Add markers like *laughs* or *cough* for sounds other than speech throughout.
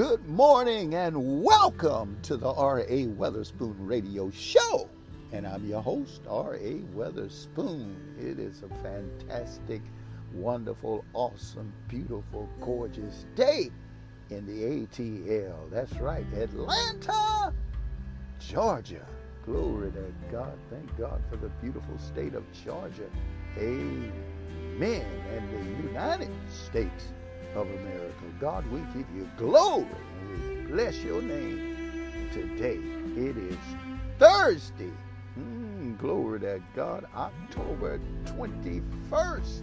good morning and welcome to the R.A. Weatherspoon Radio Show. And I'm your host, R.A. Weatherspoon. It is a fantastic, wonderful, awesome, beautiful, gorgeous day in the ATL. That's right, Atlanta, Georgia. Glory to God. Thank God for the beautiful state of Georgia. Amen. And the United States of America. God, we give you glory and we bless your name today. It is Thursday. Mm, glory to God. October 21st,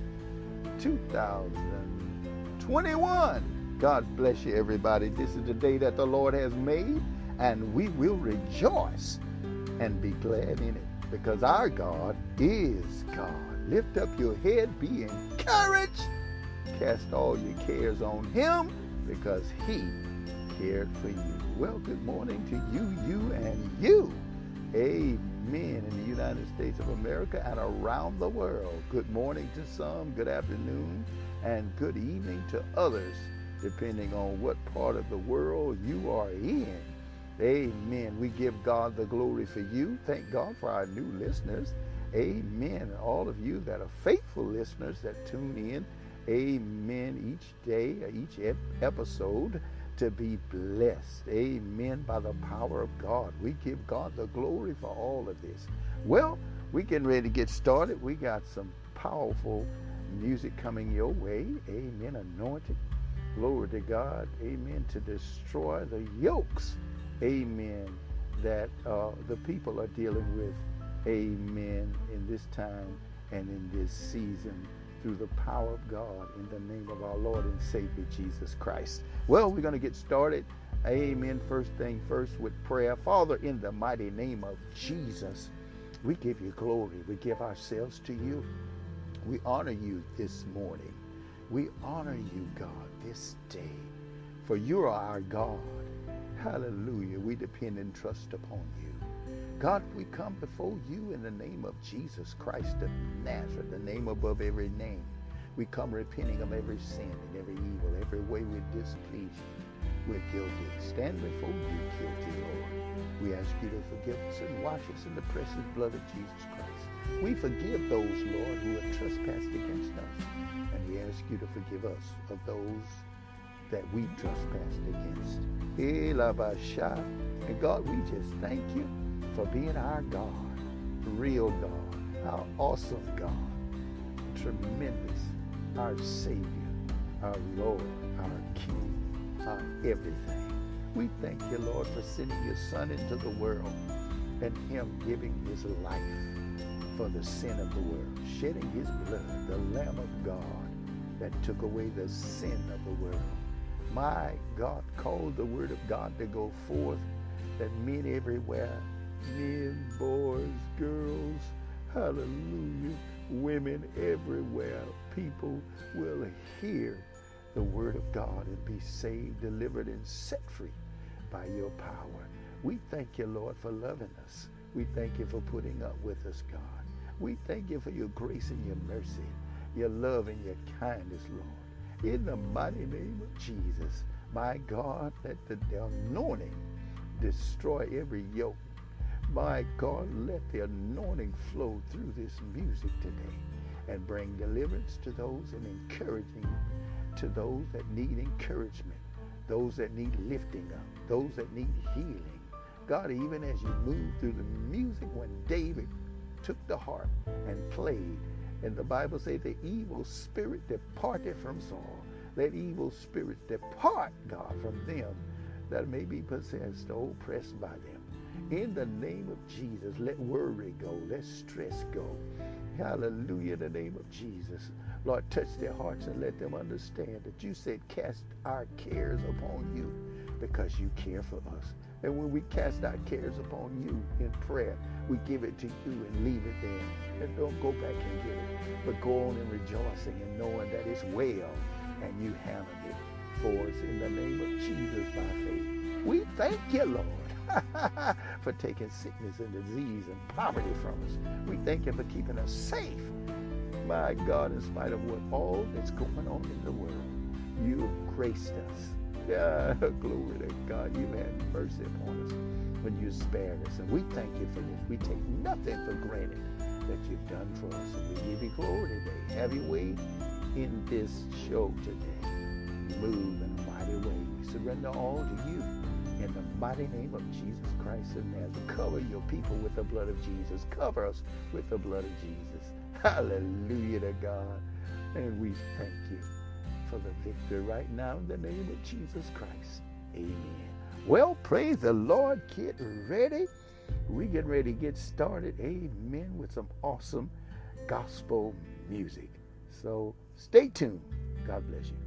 2021. God bless you, everybody. This is the day that the Lord has made, and we will rejoice and be glad in it because our God is God. Lift up your head, be encouraged Cast all your cares on him because he cared for you. Well, good morning to you, you, and you. Amen. In the United States of America and around the world. Good morning to some, good afternoon, and good evening to others, depending on what part of the world you are in. Amen. We give God the glory for you. Thank God for our new listeners. Amen. All of you that are faithful listeners that tune in Amen. Each day, each episode to be blessed. Amen. By the power of God. We give God the glory for all of this. Well, we getting ready to get started. We got some powerful music coming your way. Amen. Anointed. Glory to God. Amen. To destroy the yokes. Amen. That uh, the people are dealing with. Amen. In this time and in this season through the power of God in the name of our Lord and Savior Jesus Christ. Well, we're going to get started. Amen. First thing first with prayer. Father, in the mighty name of Jesus, we give you glory. We give ourselves to you. We honor you this morning. We honor you, God, this day. For you are our God. Hallelujah. We depend and trust upon you. God, we come before you in the name of Jesus Christ of Nazareth, the name above every name. We come repenting of every sin and every evil, every way we displease you. We're guilty. Stand before you guilty, Lord. We ask you to forgive us and wash us in the precious blood of Jesus Christ. We forgive those, Lord, who have trespassed against us. And we ask you to forgive us of those that we've trespassed against. And God, we just thank you for being our God, real God, our awesome God, tremendous, our Savior, our Lord, our King, our everything. We thank you, Lord, for sending your Son into the world and him giving his life for the sin of the world, shedding his blood, the Lamb of God that took away the sin of the world. My God called the word of God to go forth that men everywhere men, boys, girls, hallelujah, women everywhere. People will hear the word of God and be saved, delivered, and set free by your power. We thank you, Lord, for loving us. We thank you for putting up with us, God. We thank you for your grace and your mercy, your love and your kindness, Lord. In the mighty name of Jesus, my God, let the anointing destroy every yoke my God, let the anointing flow through this music today and bring deliverance to those and encouraging to those that need encouragement, those that need lifting up, those that need healing. God, even as you move through the music when David took the harp and played, and the Bible says the evil spirit departed from Saul. Let evil spirits depart, God, from them that may be possessed or oppressed by them. In the name of Jesus, let worry go. Let stress go. Hallelujah, in the name of Jesus. Lord, touch their hearts and let them understand that you said, cast our cares upon you because you care for us. And when we cast our cares upon you in prayer, we give it to you and leave it there. And don't go back and get it, but go on in rejoicing and knowing that it's well and you handled it for us in the name of Jesus by faith. We thank you, Lord. *laughs* for taking sickness and disease and poverty from us. We thank you for keeping us safe. My God, in spite of what all that's going on in the world, you have graced us Yeah, *laughs* glory to God. You had mercy upon us when you spared us. And we thank you for this. We take nothing for granted that you've done for us. And we give you glory today. Have your way in this show today. Move in a mighty way. We surrender all to you. In the mighty name of Jesus Christ of Nazareth, cover your people with the blood of Jesus. Cover us with the blood of Jesus. *laughs* Hallelujah to God. And we thank you for the victory right now in the name of Jesus Christ. Amen. Well, praise the Lord. Get ready. We get ready to get started. Amen. With some awesome gospel music. So stay tuned. God bless you.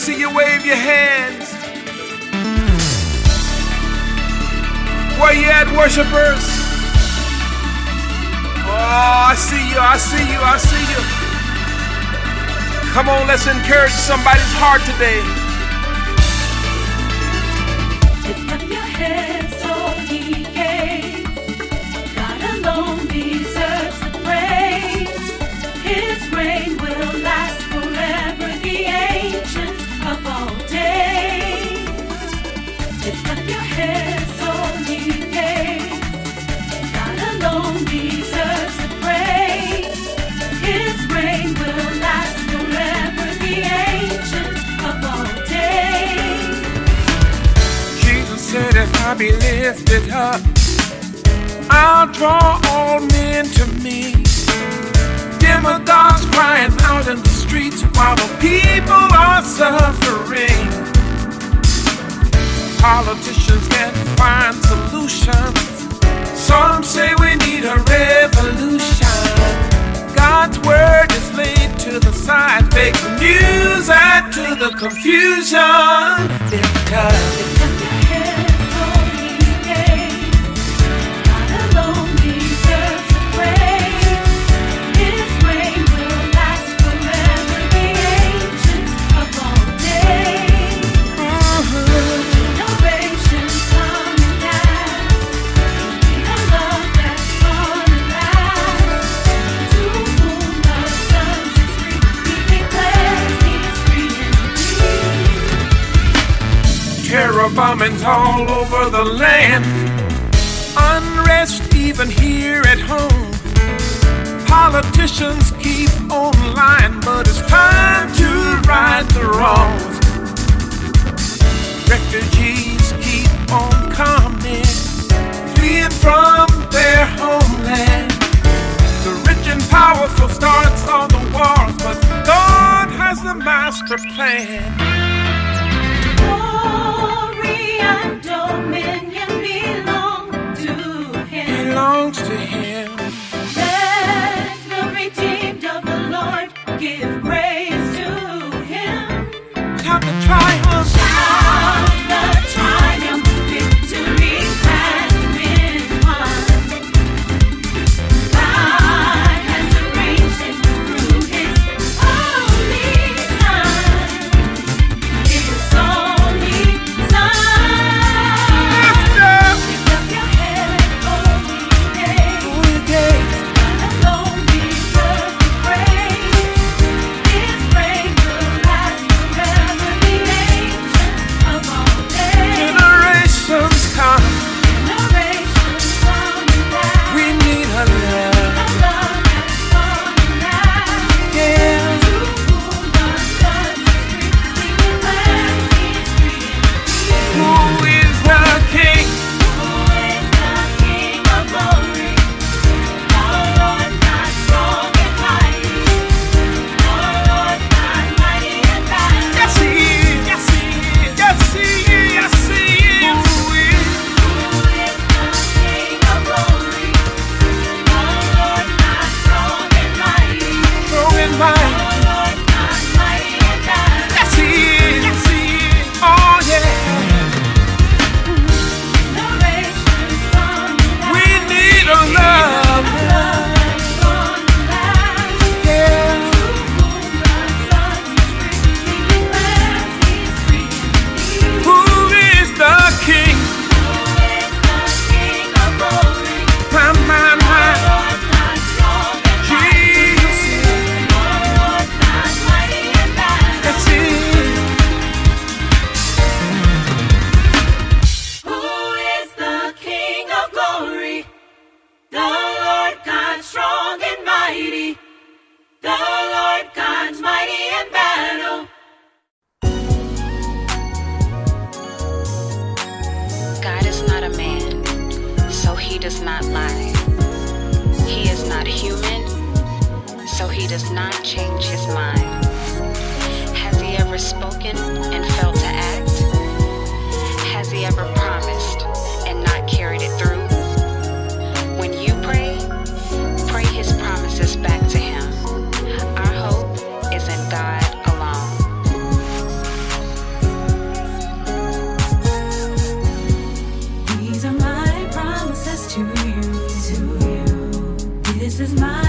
see you wave your hands. Where you at, worshipers? Oh, I see you, I see you, I see you. Come on, let's encourage somebody's heart today. Lift up your head. be lifted up. I'll draw all men to me. Demagogues crying out in the streets while the people are suffering. Politicians can't find solutions. Some say we need a revolution. God's word is laid to the side. Fake news add to the confusion. Because comings all over the land. Unrest even here at home. Politicians keep on lying, but it's time to right the wrongs. Refugees keep on coming, fleeing from their homeland. The rich and powerful starts all the wars, but God has the master plan. belongs to him. is my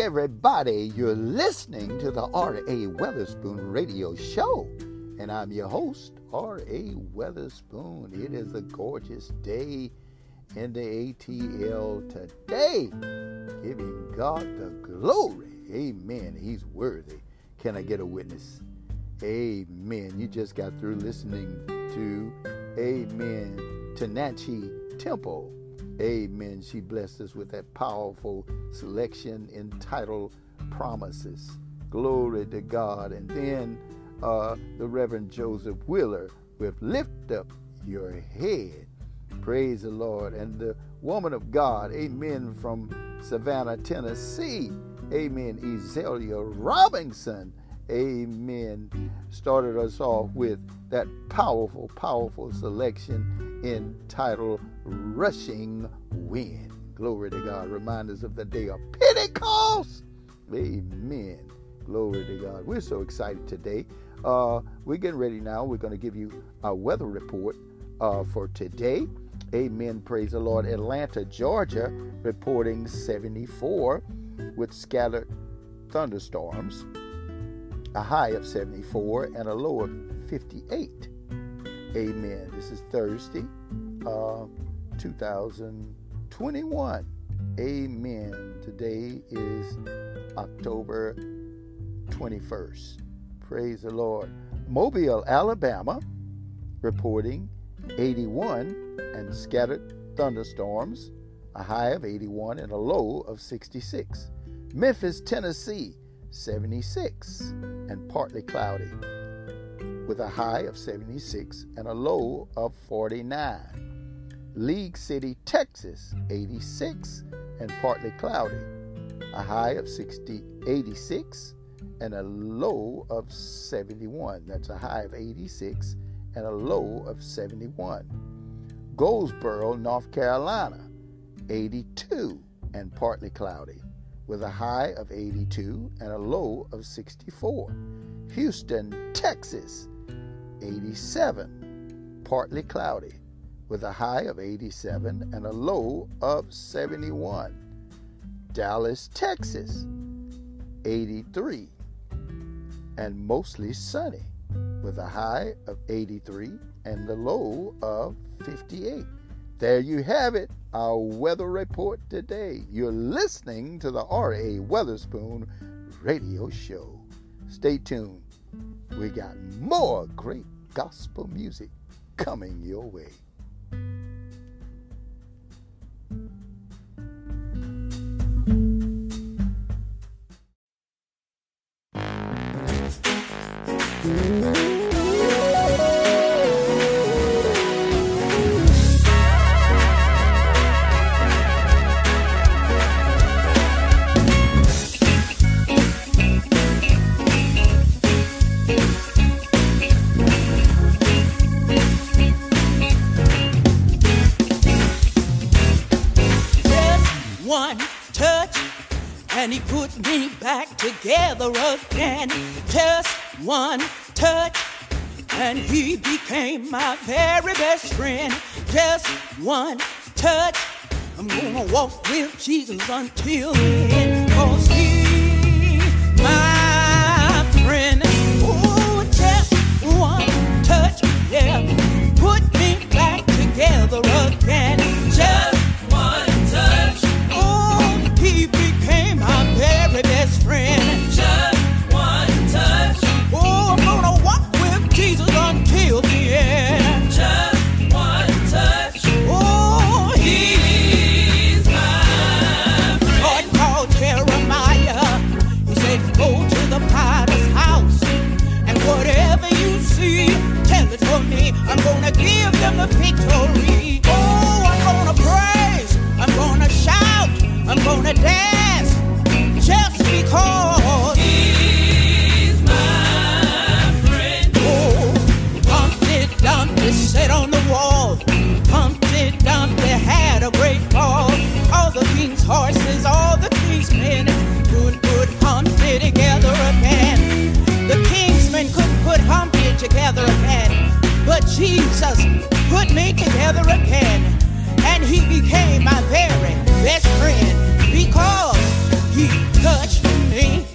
everybody. You're listening to the R.A. Weatherspoon Radio Show, and I'm your host, R.A. Weatherspoon. It is a gorgeous day in the ATL today, giving God the glory. Amen. He's worthy. Can I get a witness? Amen. You just got through listening to Amen. Tanachi Temple. Amen. She blessed us with that powerful selection entitled Promises. Glory to God. And then uh, the Reverend Joseph Wheeler with Lift Up Your Head. Praise the Lord. And the woman of God, amen, from Savannah, Tennessee. Amen. Ezelia Robinson. Amen. Started us off with that powerful, powerful selection entitled Rushing Wind. Glory to God. Remind us of the day of Pentecost. Amen. Glory to God. We're so excited today. Uh, we're getting ready now. We're going to give you our weather report uh, for today. Amen. Praise the Lord. Atlanta, Georgia, reporting 74 with scattered thunderstorms, a high of 74 and a low of 58. Amen. This is Thursday, uh, 2021. Amen. Today is October 21st. Praise the Lord. Mobile, Alabama, reporting 81 and scattered thunderstorms, a high of 81 and a low of 66. Memphis, Tennessee, 76 and partly cloudy, with a high of 76 and a low of 49. League City, Texas, 86 and partly cloudy, a high of 60, 86 and a low of 71. That's a high of 86 and a low of 71. Goldsboro, North Carolina, 82 and partly cloudy, with a high of 82 and a low of 64. Houston, Texas, 87, partly cloudy, with a high of 87 and a low of 71. Dallas, Texas, 83, and mostly sunny, with a high of 83 and the low of 58. There you have it, our weather report today. You're listening to the R.A. Weatherspoon radio show. Stay tuned. We got more great gospel music coming your way. Together again. Just one touch, and he became my very best friend. Just one touch, I'm gonna walk with Jesus until the end. Cause he, my friend, oh, just one touch, yeah, put me back together again. Just Oh, I'm gonna praise, I'm gonna shout, I'm gonna dance, just because. He's my friend. Oh, Humpty Dumpty sat on the wall. Humpty Dumpty had a great fall. All the king's horses, all the king's men could put Humpty together again. The king's men couldn't put Humpty together again. But Jesus put me together again, and he became my very best friend because he touched me.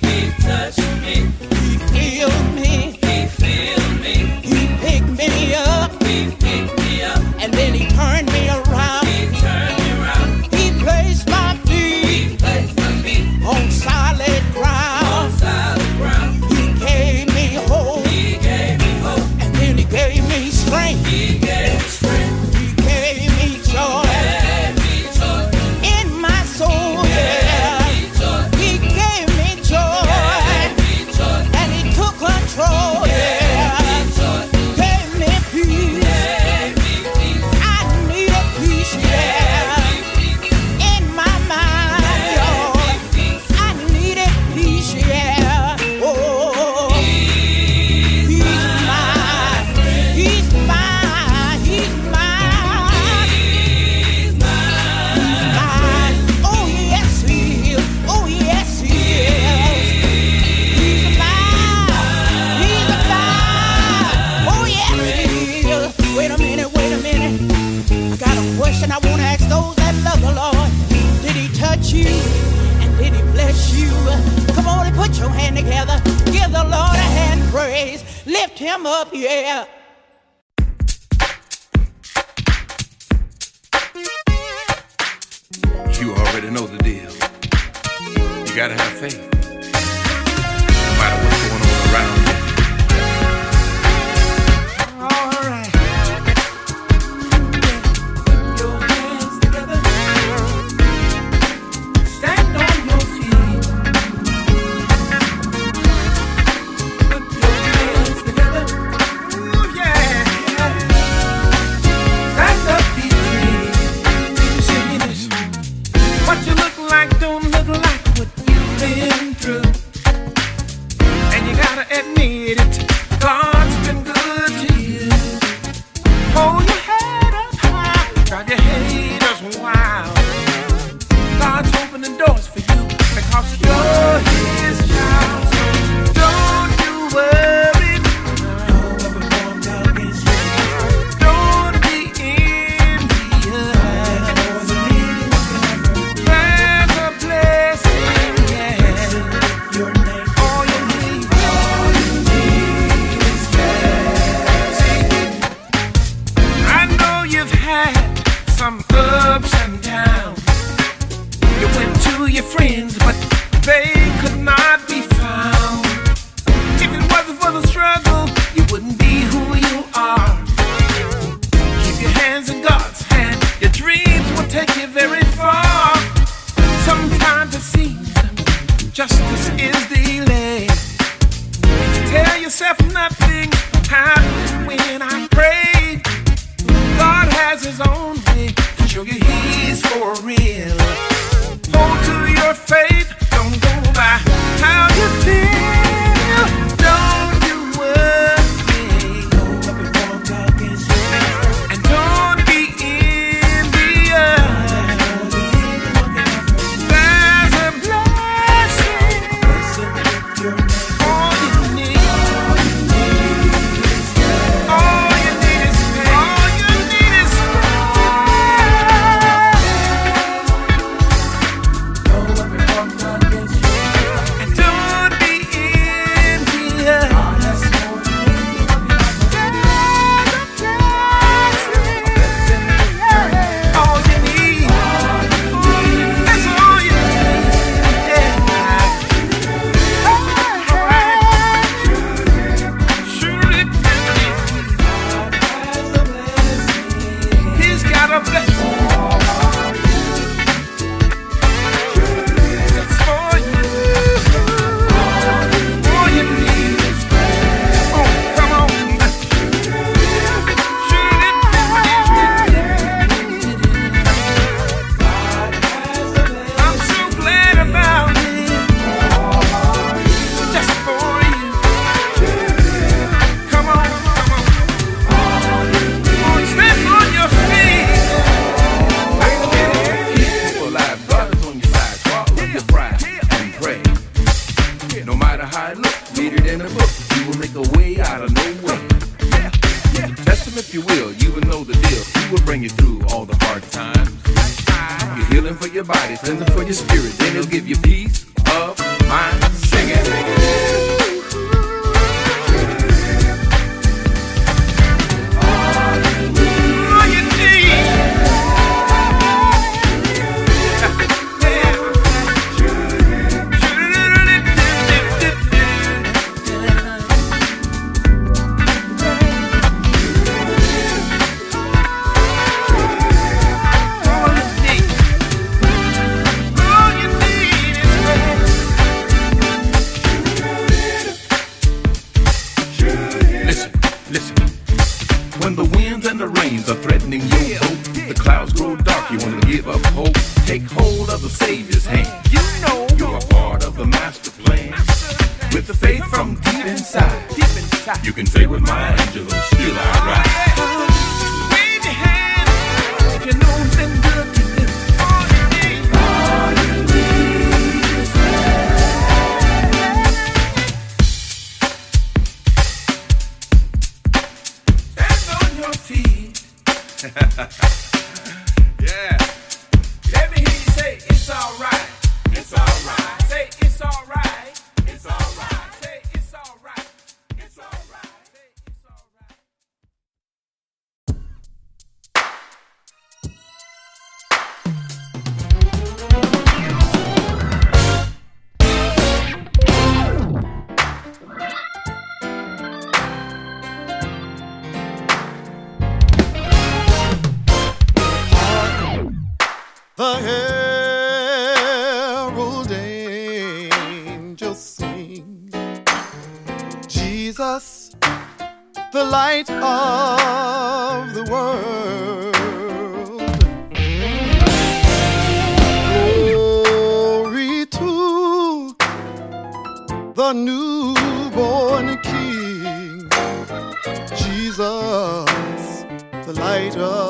the herald angels sing. Jesus, the light of the world. Glory to the newborn King, Jesus, the light of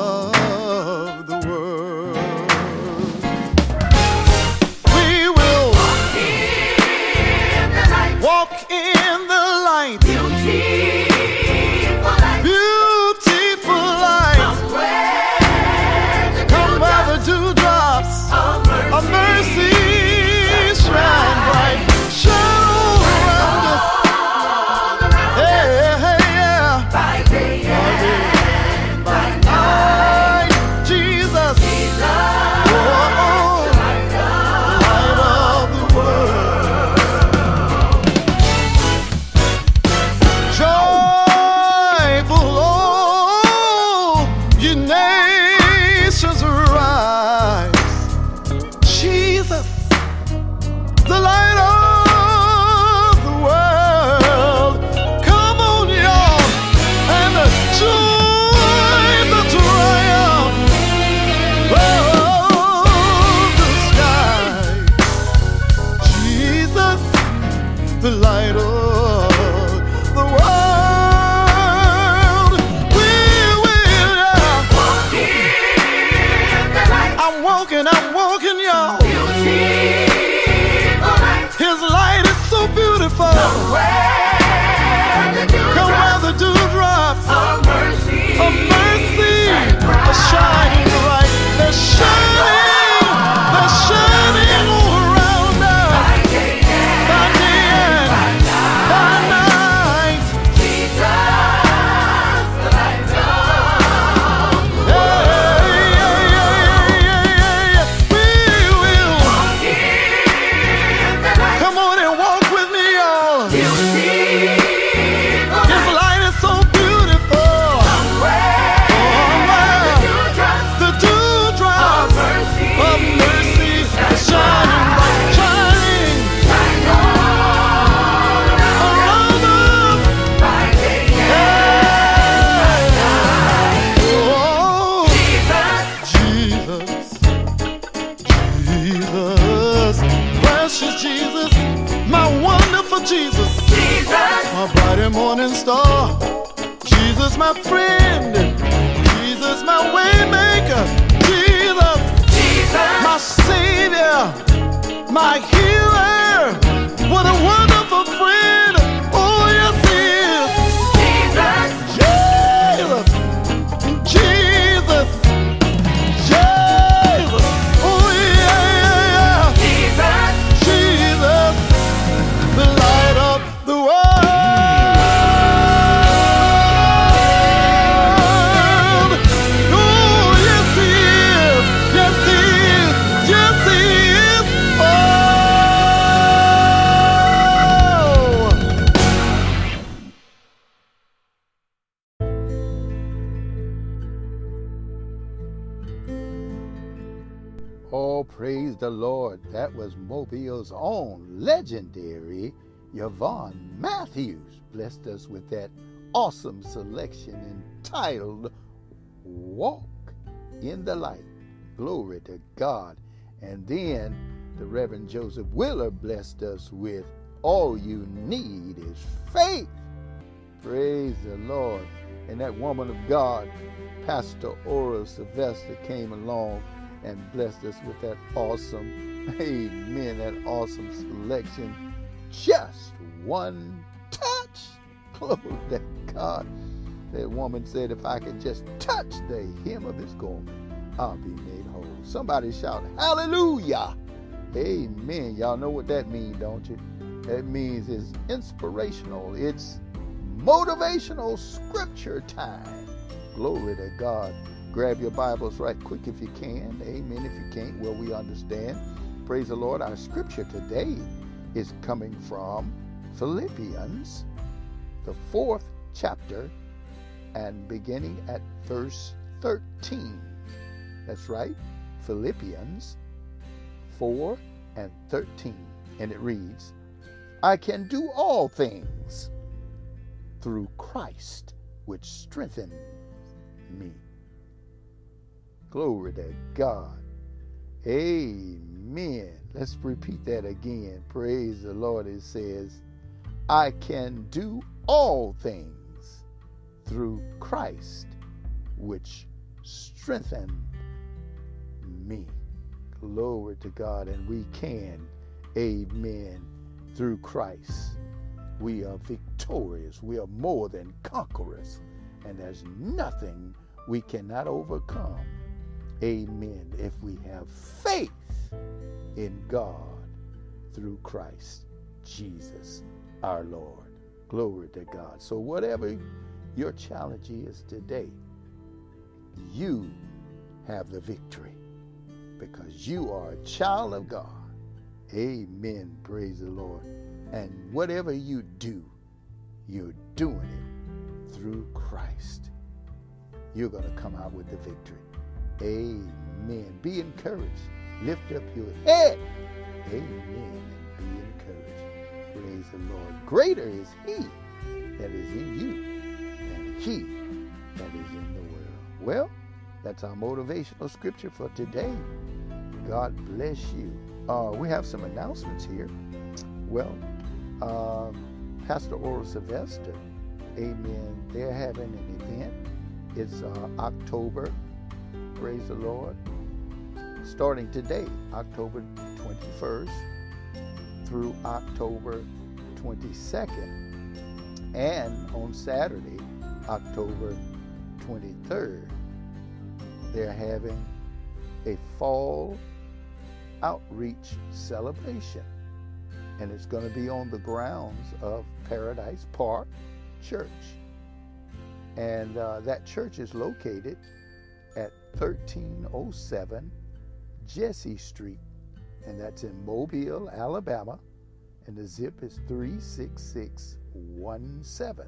Mobile's own legendary Yvonne Matthews. Blessed us with that awesome selection entitled Walk in the Light. Glory to God. And then the Reverend Joseph Wheeler blessed us with All You Need is Faith. Praise the Lord. And that woman of God, Pastor Ora Sylvester, came along and blessed us with that awesome, amen, that awesome selection. Just one touch. *laughs* Oh, Glory to God. That woman said, if I could just touch the hem of his garment, I'll be made whole. Somebody shout, Hallelujah. Amen. Y'all know what that means, don't you? That means it's inspirational, it's motivational scripture time. Glory to God. Grab your Bibles right quick if you can. Amen. If you can't, well, we understand. Praise the Lord. Our scripture today is coming from Philippians, the fourth chapter, and beginning at verse 13. That's right. Philippians 4 and 13. And it reads, I can do all things through Christ, which strengthens me. Glory to God. Amen. Let's repeat that again. Praise the Lord. It says, I can do all things through Christ, which strengthened me. Glory to God. And we can, amen, through Christ. We are victorious. We are more than conquerors. And there's nothing we cannot overcome. Amen. If we have faith in God through Christ Jesus our Lord. Glory to God. So, whatever your challenge is today, you have the victory because you are a child of God. Amen. Praise the Lord. And whatever you do, you're doing it through Christ. You're going to come out with the victory. Amen. Be encouraged. Lift up your head. Amen. And be encouraged. Praise the Lord. Greater is He that is in you than He that is in the world. Well, that's our motivational scripture for today. God bless you. Uh, we have some announcements here. Well, uh, Pastor Ora Sylvester, amen, they're having an event. It's uh, October, praise the Lord, starting today, October 21st through October 22nd, and on Saturday, October 23rd, they're having a fall outreach celebration. And it's going to be on the grounds of Paradise Park Church. And uh, that church is located at 1307 Jesse Street, and that's in Mobile, Alabama, and the zip is 36617.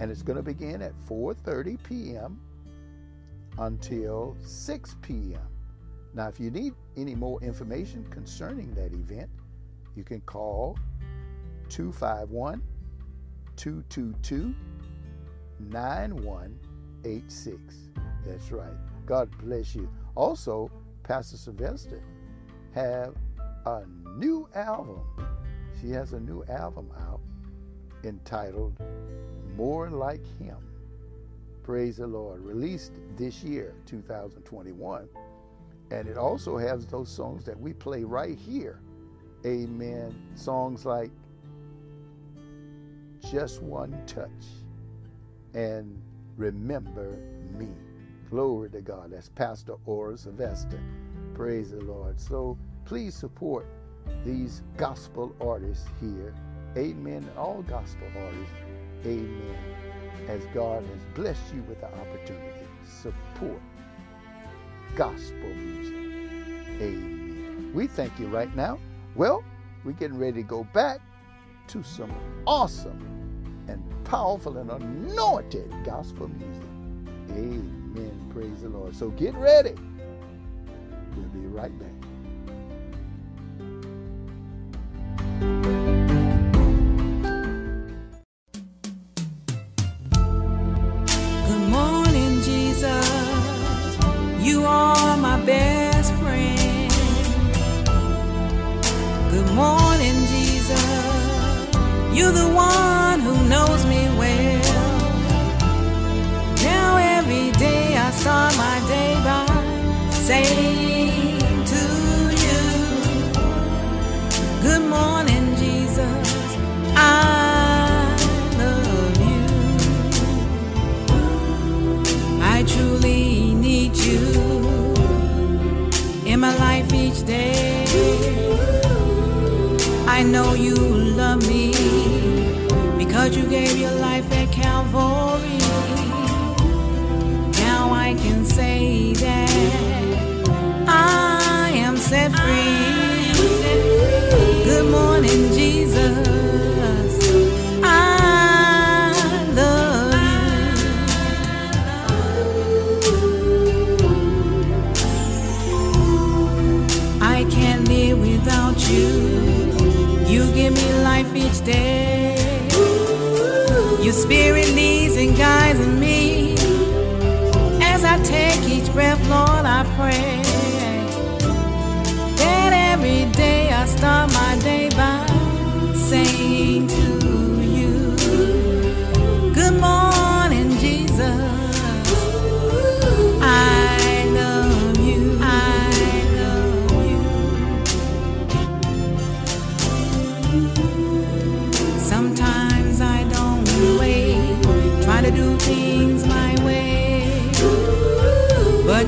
And it's going to begin at 4:30 p.m. until 6 p.m. Now, if you need any more information concerning that event, you can call 251 222 9186. That's right. God bless you. Also, Pastor Sylvester have a new album. She has a new album out entitled More Like Him. Praise the Lord. Released this year, 2021. And it also has those songs that we play right here. Amen. Songs like Just One Touch and Remember Me. Glory to God. That's Pastor Ora Sylvester. Praise the Lord. So please support these gospel artists here. Amen. All gospel artists. Amen. As God has blessed you with the opportunity, support gospel music. Amen. We thank you right now. Well, we're getting ready to go back to some awesome and powerful and anointed gospel music. Amen. Praise the Lord. So get ready. We'll be right back. Good morning, Jesus. You are my best friend. Good morning, Jesus. You're the one saying to you, Good morning, Jesus. I love you. I truly need you in my life each day. I know you love me because you gave your life at Calvary. Now I can say that set free.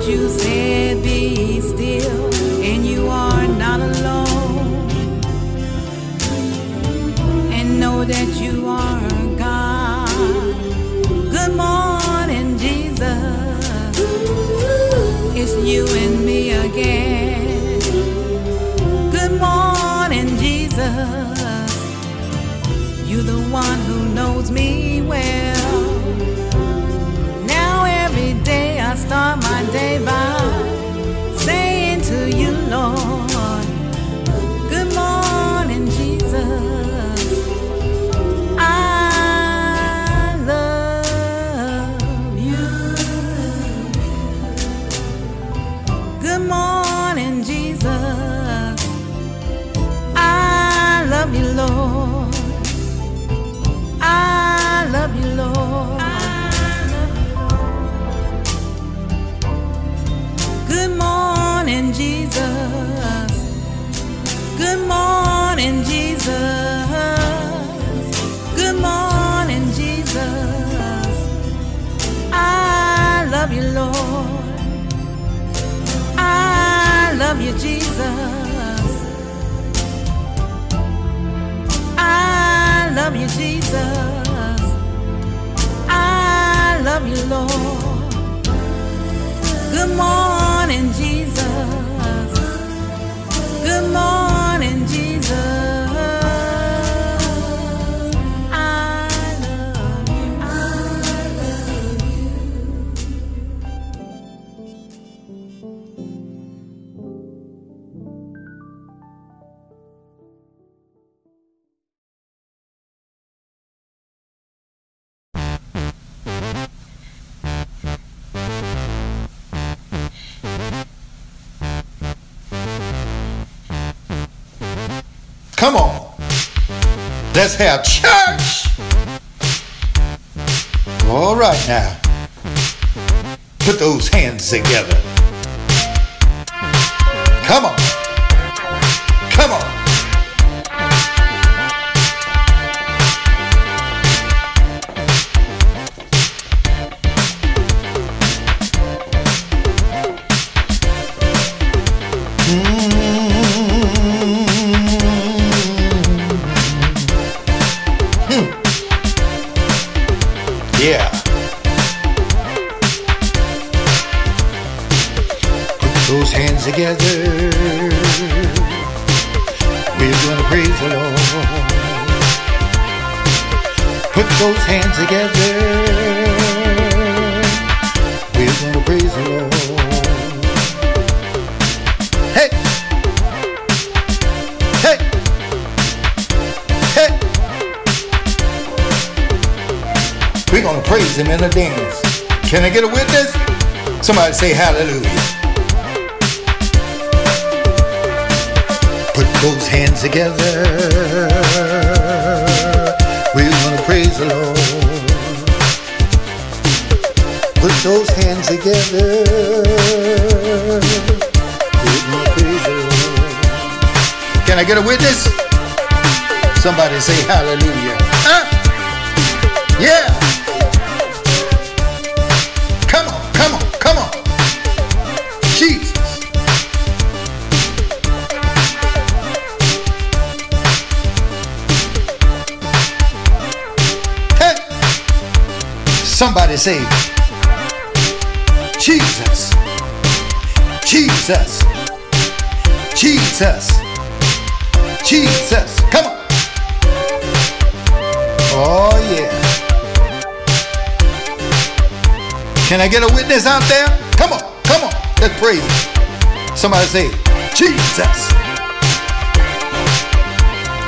You said be still, and you are not alone. And know that you are God. Good morning, Jesus. It's you and me again. Good morning, Jesus. You're the one who knows me well. Now every day I start day by Jesus. I love you, Jesus. I love you, Lord. Good morning, Come on. Let's have church. All right now. Put those hands together. Somebody say hallelujah. Put those hands together. We're gonna praise the Lord. Put those hands together. Can I get a witness? Somebody say hallelujah. Say, Jesus. Jesus. Jesus. Jesus. Come on. Oh, yeah. Can I get a witness out there? Come on, come on. Let's praise. Somebody say, Jesus.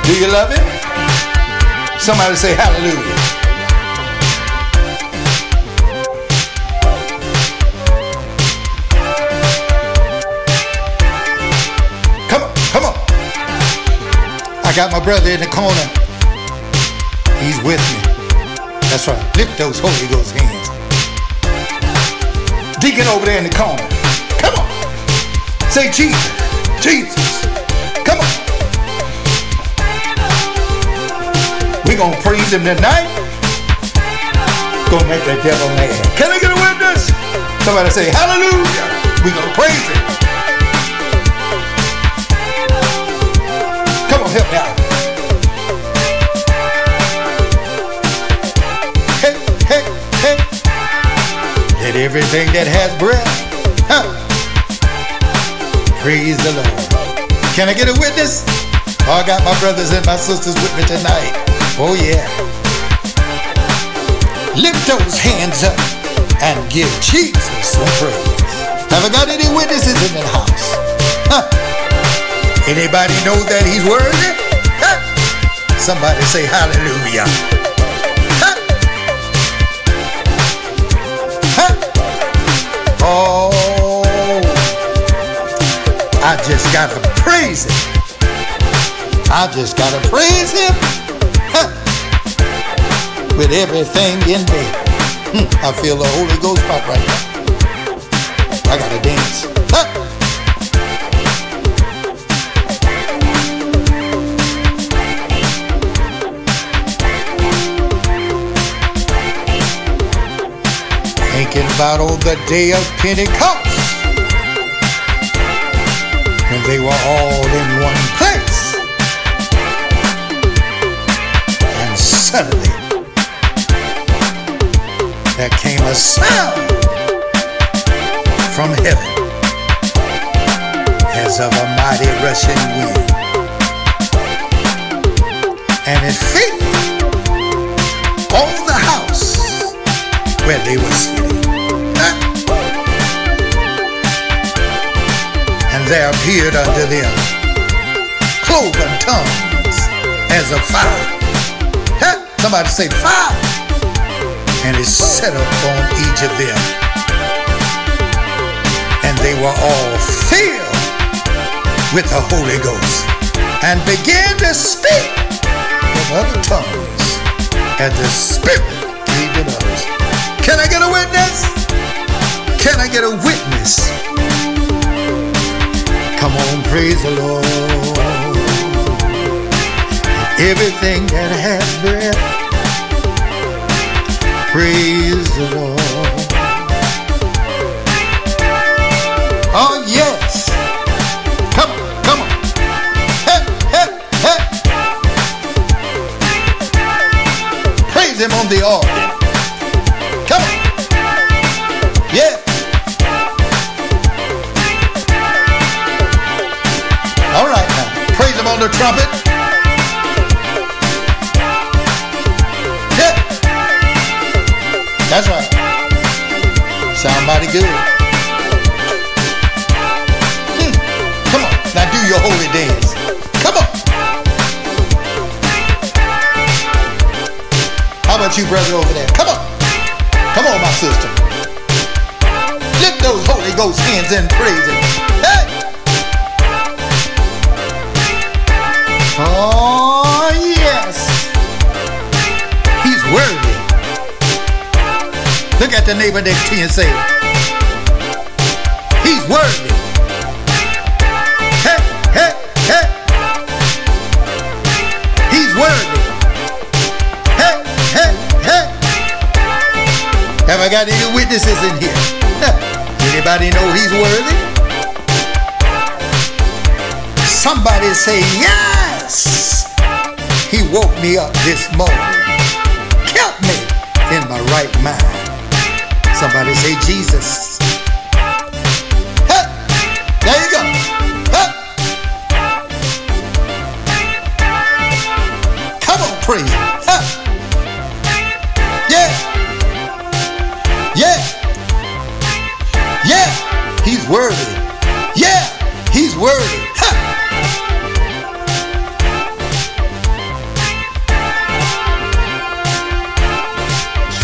Do you love him? Somebody say hallelujah. Got my brother in the corner. He's with me. That's right. Lift those Holy Ghost hands. Deacon over there in the corner. Come on. Say Jesus. Jesus. Come on. We're going to praise him tonight. Gonna make the devil mad. Can I get a witness? Somebody say hallelujah. We're going to praise him. Me out. Hey, hey, hey. Let everything that has breath, huh, praise the Lord. Can I get a witness? Oh, I got my brothers and my sisters with me tonight. Oh, yeah. Lift those hands up and give Jesus some praise. Have I got any witnesses in the house? Huh? Anybody know that he's worthy? Huh? Somebody say hallelujah. Huh? Huh? Oh, I just gotta praise him. I just gotta praise him huh, with everything in me. Hmm, I feel the Holy Ghost pop right now. I gotta dance. About on the day of Pentecost when they were all in one place. And suddenly there came a sound from heaven as of a mighty rushing wind. And it filled all the house where they were sitting. There appeared unto them cloven tongues as of fire. Huh? Somebody say fire. And it set upon each of them. And they were all filled with the Holy Ghost and began to speak in other tongues as the Spirit gave others. Can I get a witness? Can I get a witness? Come on, praise the Lord. Everything that has breath, praise the Lord. Trumpet. Yeah. That's right. Sound mighty good. Hmm. Come on. Now do your holy dance. Come on. How about you, brother, over there? Come on. Come on, my sister. Lift those Holy Ghost hands and praise Him. Hey! The neighbor next to you and say, He's worthy. Hey, hey, hey. He's worthy. Hey, hey, hey. Have I got any witnesses in here? *laughs* Anybody know he's worthy? Somebody say yes. He woke me up this morning, kept me in my right mind. Somebody say Jesus. There you go. Come on, Yeah. Yeah. Yeah. He's worthy. Yeah. He's worthy.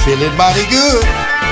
Feeling mighty good.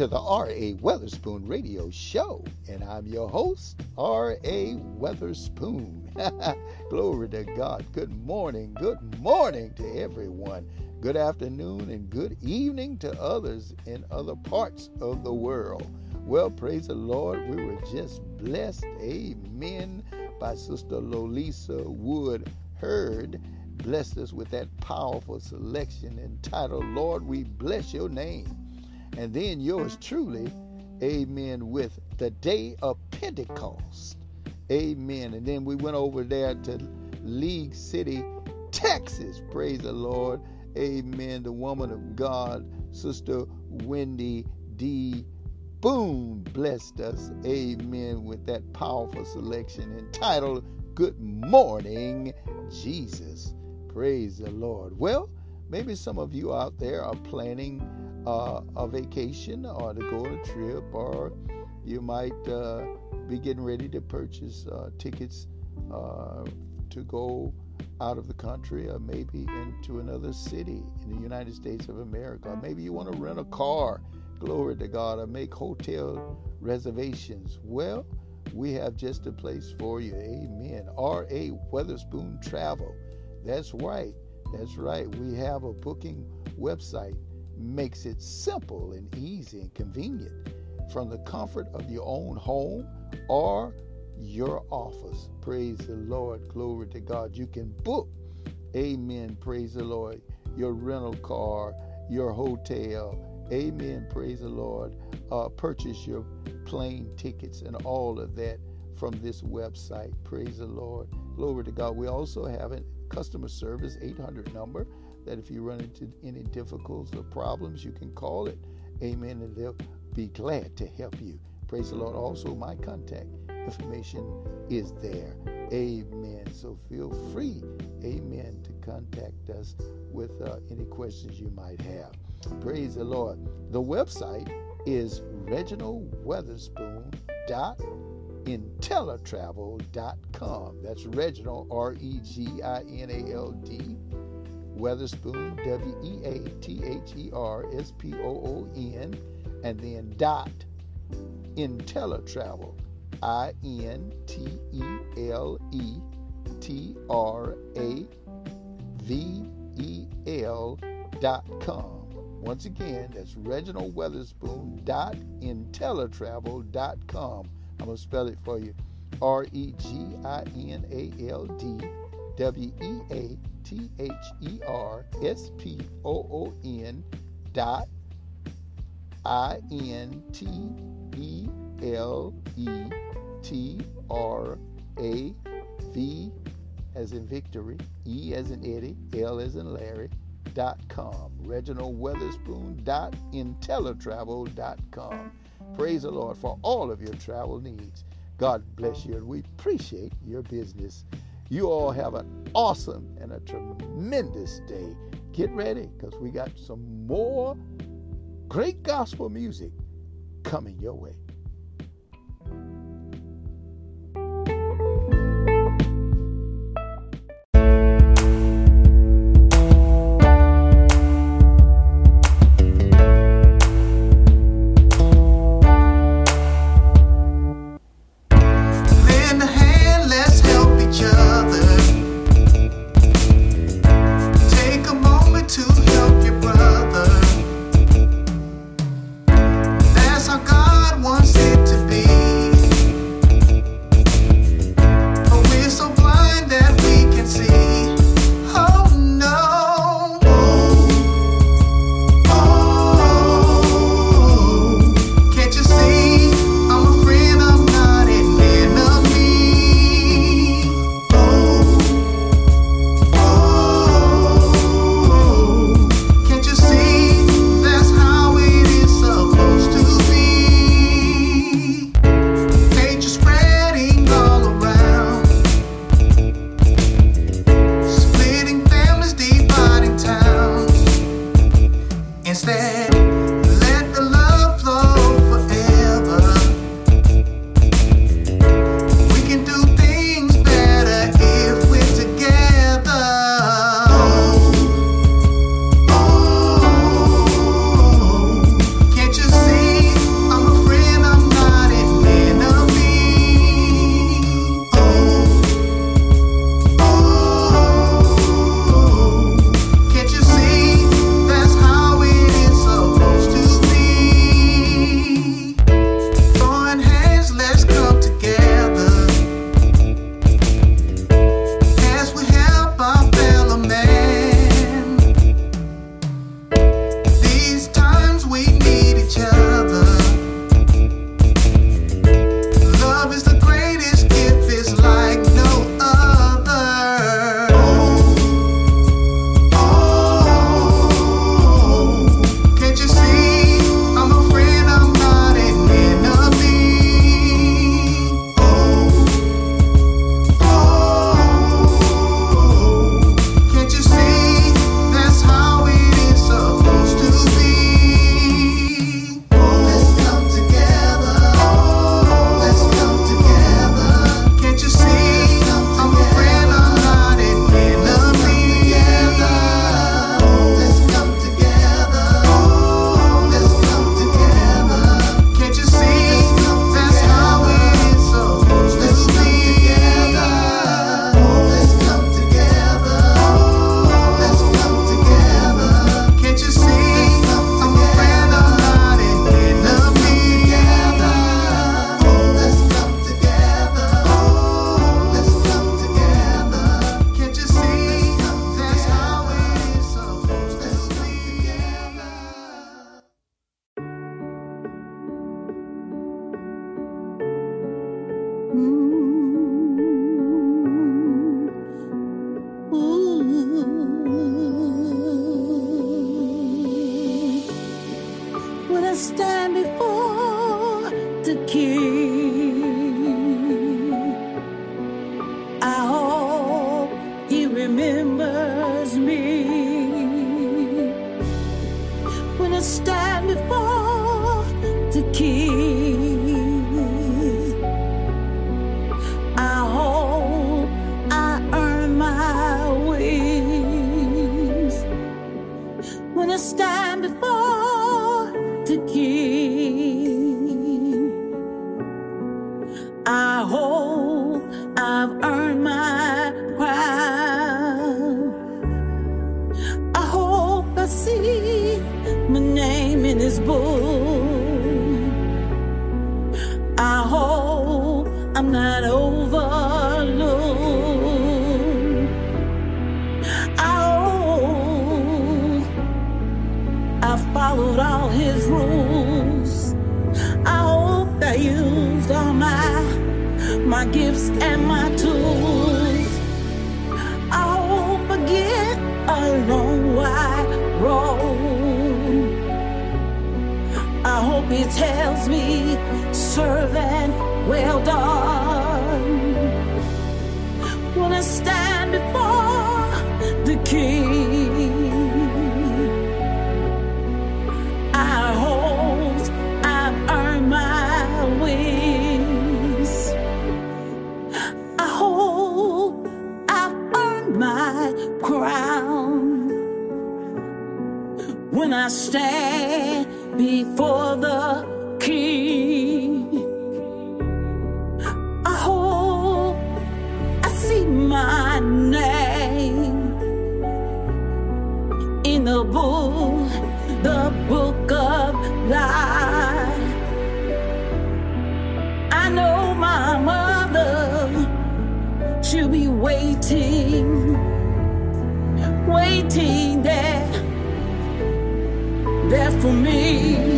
To the R.A. Weatherspoon Radio Show, and I'm your host, R.A. Weatherspoon. *laughs* Glory to God. Good morning, good morning to everyone. Good afternoon and good evening to others in other parts of the world. Well, praise the Lord. We were just blessed, amen, by Sister Lolisa Wood Heard. Blessed us with that powerful selection entitled, Lord, we bless your name. And then yours truly, amen, with the day of Pentecost. Amen. And then we went over there to League City, Texas. Praise the Lord. Amen. The woman of God, Sister Wendy D. Boone, blessed us. Amen. With that powerful selection entitled Good Morning, Jesus. Praise the Lord. Well, maybe some of you out there are planning uh, a vacation or to go on a trip, or you might uh, be getting ready to purchase uh, tickets uh, to go out of the country or maybe into another city in the United States of America. Or maybe you want to rent a car, glory to God, or make hotel reservations. Well, we have just a place for you. Amen. R.A. Weatherspoon Travel. That's right. That's right. We have a booking website makes it simple and easy and convenient from the comfort of your own home or your office. Praise the Lord. Glory to God. You can book, amen. Praise the Lord. Your rental car, your hotel, amen. Praise the Lord. Uh, purchase your plane tickets and all of that from this website. Praise the Lord. Glory to God. We also have a customer service 800 number that if you run into any difficulties or problems, you can call it. Amen. And they'll be glad to help you. Praise the Lord. Also, my contact information is there. Amen. So feel free, amen, to contact us with uh, any questions you might have. Praise the Lord. The website is reginaldweatherspoon.intellitravel.com. That's Reginald, R E G I N A L D, Weatherspoon, W E A T H E R S P O O N, and then dot InteleTravel, I N T E L E T R A V E L dot com. Once again, that's Reginald Weatherspoon dot InteleTravel dot com. I'm going to spell it for you R E G I N A L D W E A T H E R S P O O N dot I N T E L E T R A V as in victory, E as in Eddie, L as in Larry, dot com. Reginald Weatherspoon dot InteleTravel dot com. Praise the Lord for all of your travel needs. God bless you, and we appreciate your business. You all have an awesome and a tremendous day. Get ready because we got some more great gospel music coming your way. She'll be waiting, waiting there, there for me.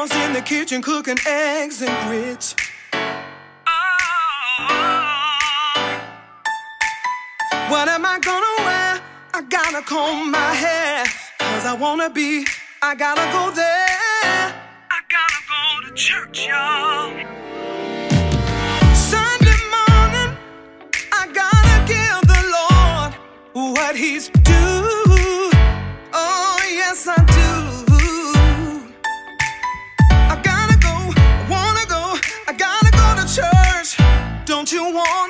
Grandma's in the kitchen cooking eggs and grits. What am I gonna wear? I gotta comb my hair. Cause I wanna be, I gotta go there. I gotta go to church, y'all. Sunday morning, I gotta give the Lord what He's due. want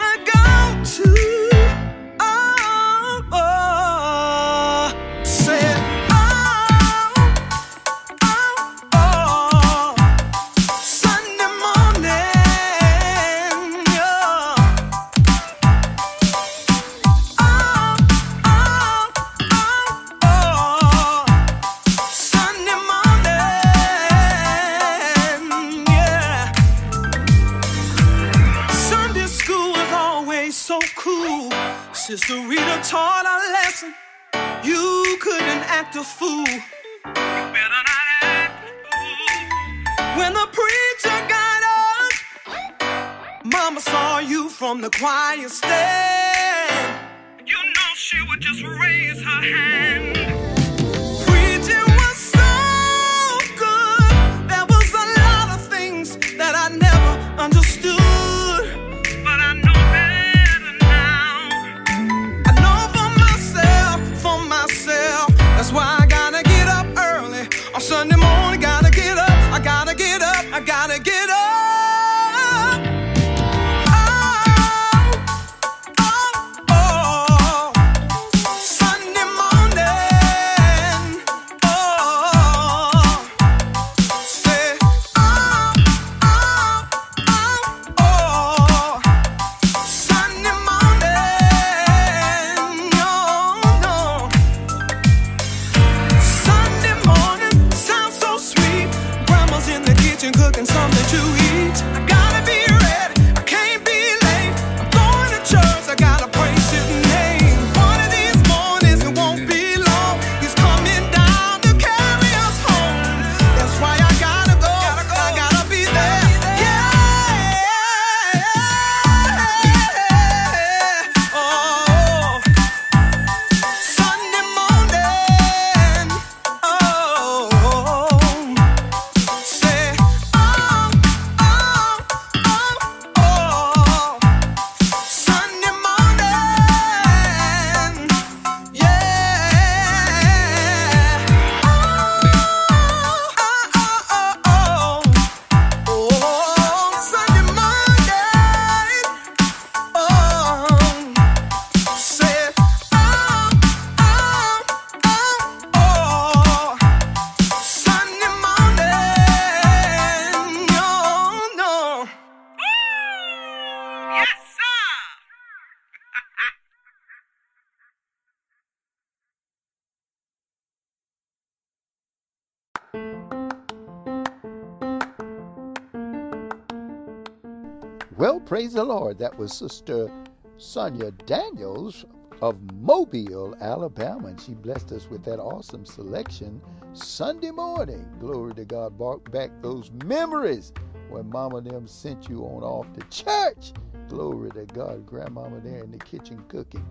act a fool. You better not act a fool. When the preacher got up, Mama saw you from the choir stand. You know she would just raise her hand. Praise the Lord. That was Sister Sonia Daniels of Mobile, Alabama, and she blessed us with that awesome selection Sunday morning. Glory to God. Brought back those memories when Mama and them sent you on off to church. Glory to God. Grandmama there in the kitchen cooking.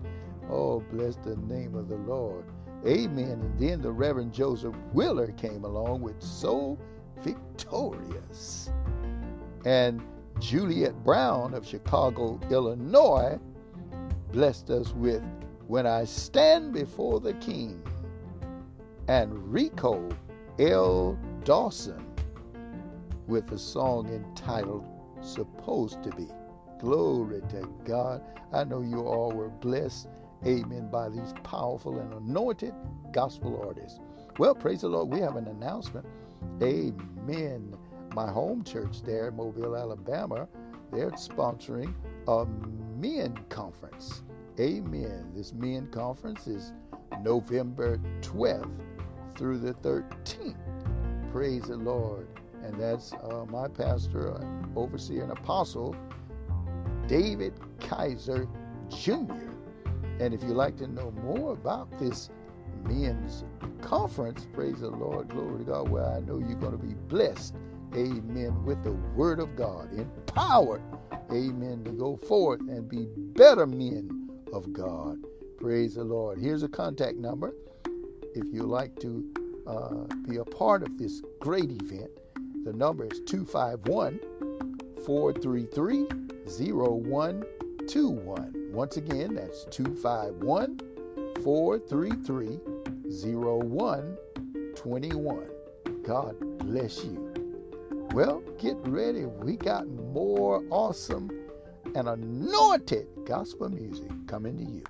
Oh, bless the name of the Lord. Amen. And then the Reverend Joseph Wheeler came along with So Victorious. And Juliet Brown of Chicago, Illinois, blessed us with When I Stand Before the King. And Rico L. Dawson with a song entitled Supposed to Be. Glory to God. I know you all were blessed, amen, by these powerful and anointed gospel artists. Well, praise the Lord. We have an announcement. Amen my home church there in Mobile, Alabama, they're sponsoring a men conference. Amen. This men conference is November 12th through the 13th. Praise the Lord. And that's uh, my pastor, and overseer, and apostle, David Kaiser Jr. And if you'd like to know more about this men's conference, praise the Lord, glory to God, where I know you're going to be blessed amen, with the word of God, empowered, amen, to go forth and be better men of God. Praise the Lord. Here's a contact number if you'd like to uh, be a part of this great event. The number is 251 433 0121. Once again, that's 251 433 0121. God bless you. Well, get ready. We got more awesome and anointed gospel music coming to you.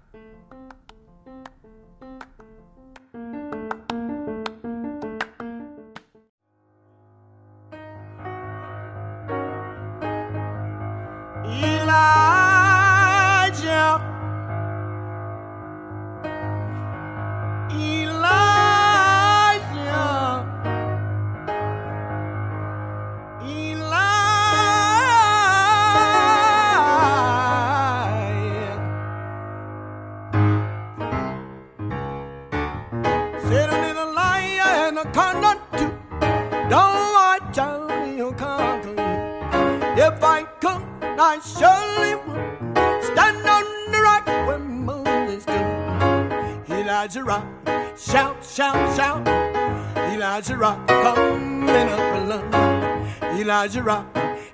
Elijah Rock coming up alone. Elijah Rock,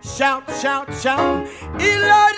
shout, shout, shout. Elijah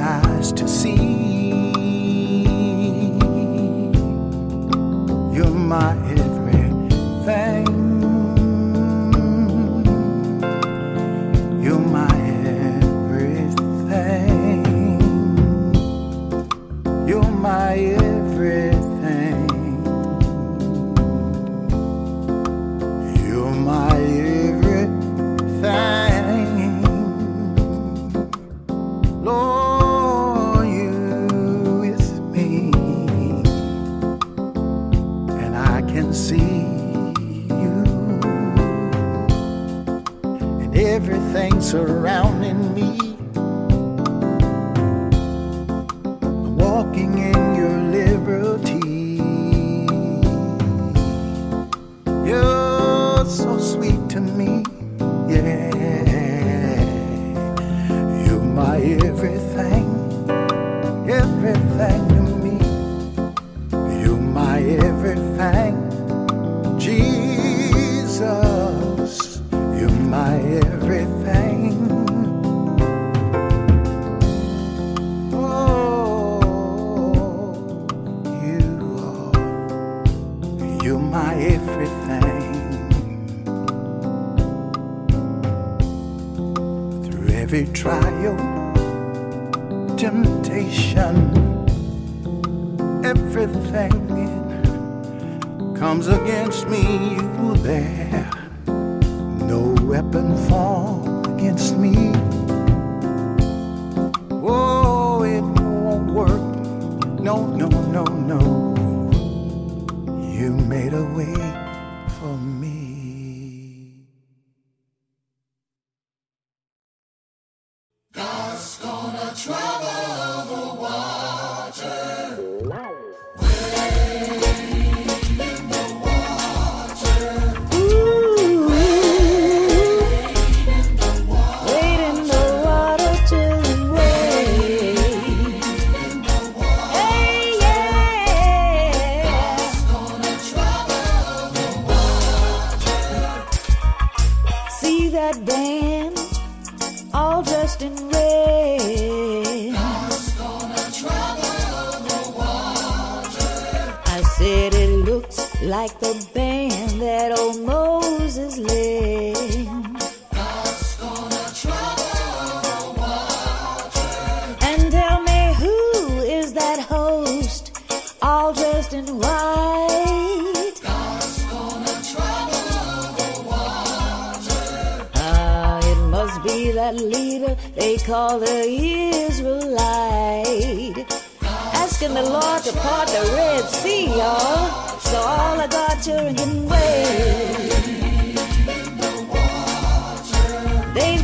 eyes to see. You're my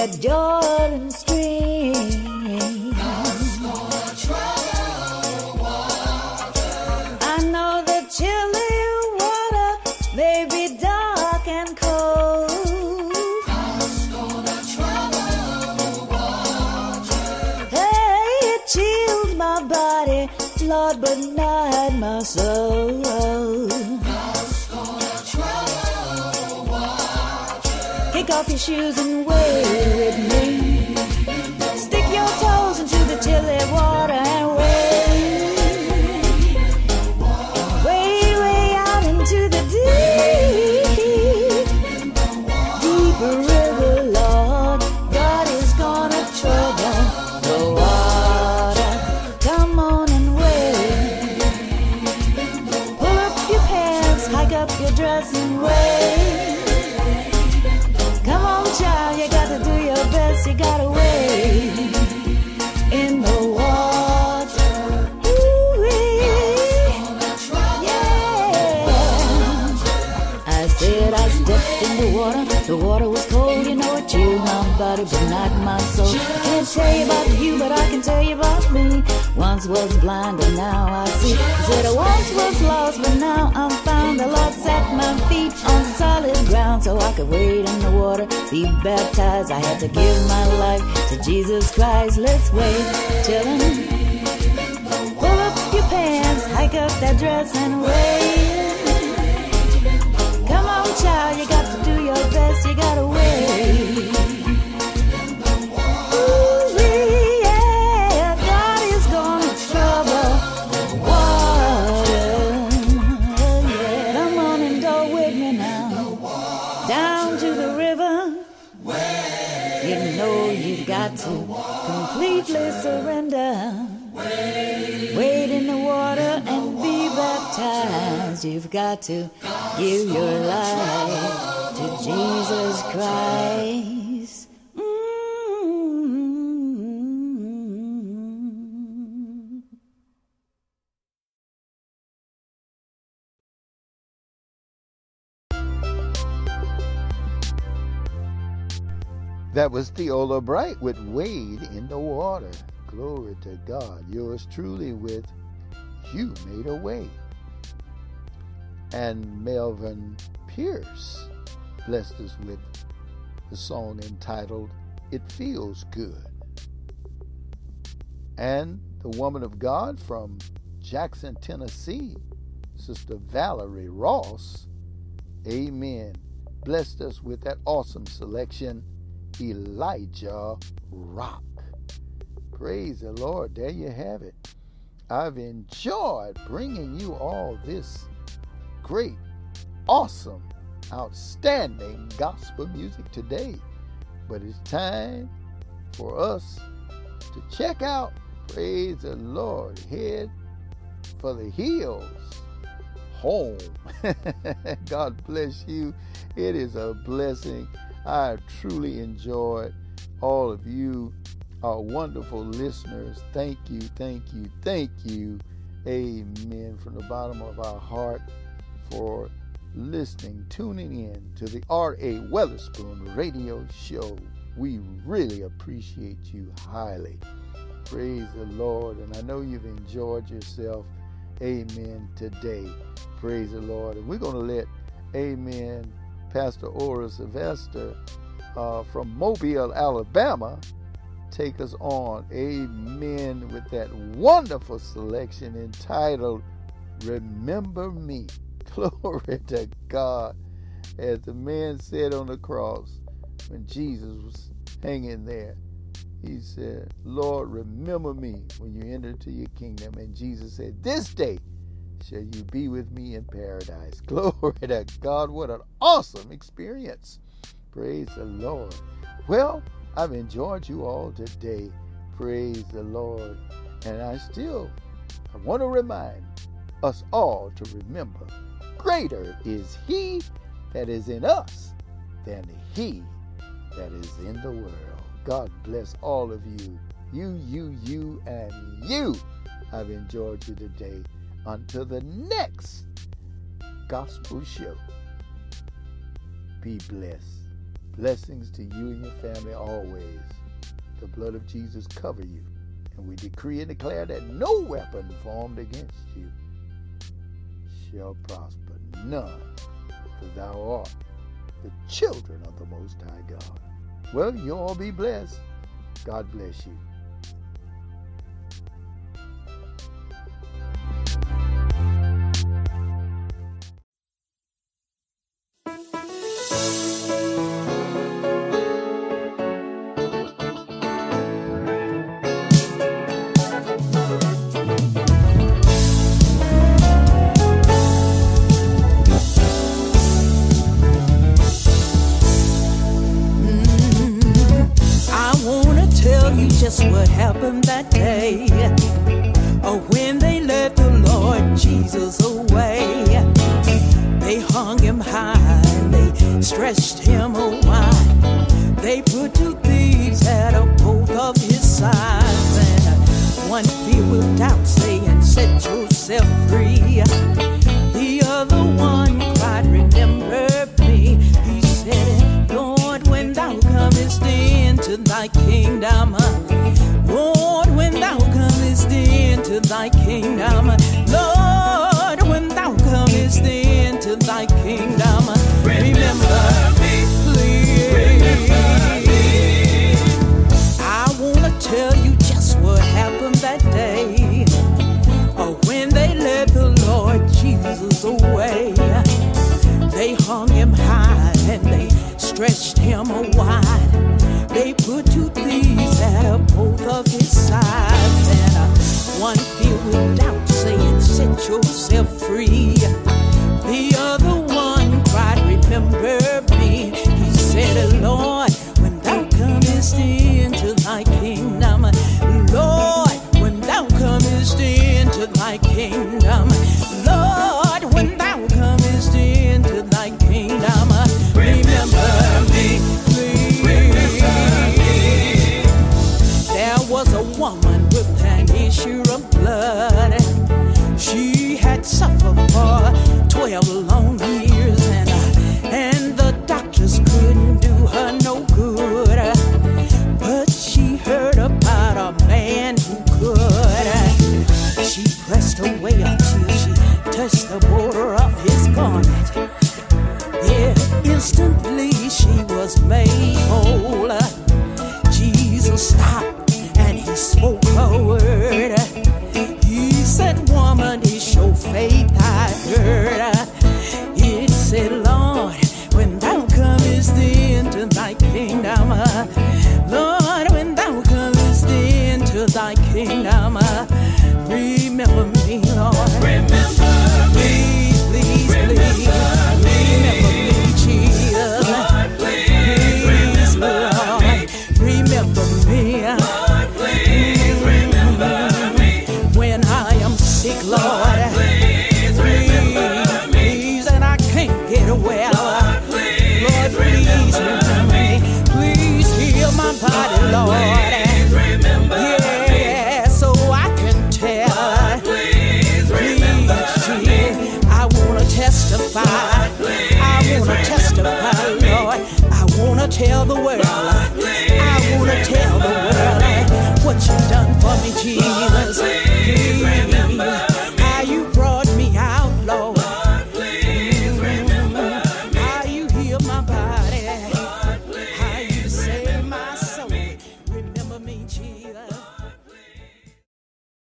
that Jordan stream. I know the chilly water may be dark and cold. Hey, it chills my body, Lord, but not my soul. Kick off your shoes and wade Once was blind, but now I see. Said I once was lost, but now I'm found. The Lord set my feet on solid ground, so I could wade in the water, be baptized. I had to give my life to Jesus Christ. Let's wait till him. Pull up your pants, hike up that dress, and wait. Come on, child, you got to do your best, you gotta wait. Got to give your life to Jesus Christ. Mm. That was Theola Bright with Wade in the Water. Glory to God. Yours truly with You Made a Way. And Melvin Pierce blessed us with the song entitled It Feels Good. And the woman of God from Jackson, Tennessee, Sister Valerie Ross, amen, blessed us with that awesome selection, Elijah Rock. Praise the Lord. There you have it. I've enjoyed bringing you all this great, awesome, outstanding gospel music today. But it's time for us to check out, praise the Lord, head for the hills, home. *laughs* God bless you. It is a blessing. I truly enjoyed all of you, our wonderful listeners. Thank you, thank you, thank you. Amen. From the bottom of our heart for listening, tuning in to the R.A. Weatherspoon radio show. We really appreciate you highly. Praise the Lord. And I know you've enjoyed yourself. Amen. Today. Praise the Lord. And we're going to let, Amen, Pastor Ora Sylvester uh, from Mobile, Alabama, take us on. Amen. With that wonderful selection entitled Remember Me. *laughs* Glory to God. As the man said on the cross when Jesus was hanging there, he said, Lord, remember me when you enter into your kingdom. And Jesus said, This day shall you be with me in paradise. *laughs* Glory to God. What an awesome experience. Praise the Lord. Well, I've enjoyed you all today. Praise the Lord. And I still I want to remind us all to remember greater is he that is in us than he that is in the world. God bless all of you. You, you, you, and you. I've enjoyed you today. Until the next gospel show, be blessed. Blessings to you and your family always. The blood of Jesus cover you. And we decree and declare that no weapon formed against you shall prosper none, for thou art the children of the Most High God. Well, you all be blessed. God bless you. stretched him a wide. They put two thieves at both of his sides, and one filled with doubt, saying, "Set yourself free." The other one cried, "Remember me." He said, "Lord, when thou comest into thy kingdom, Lord, when thou comest into thy kingdom, Lord, when thou comest in."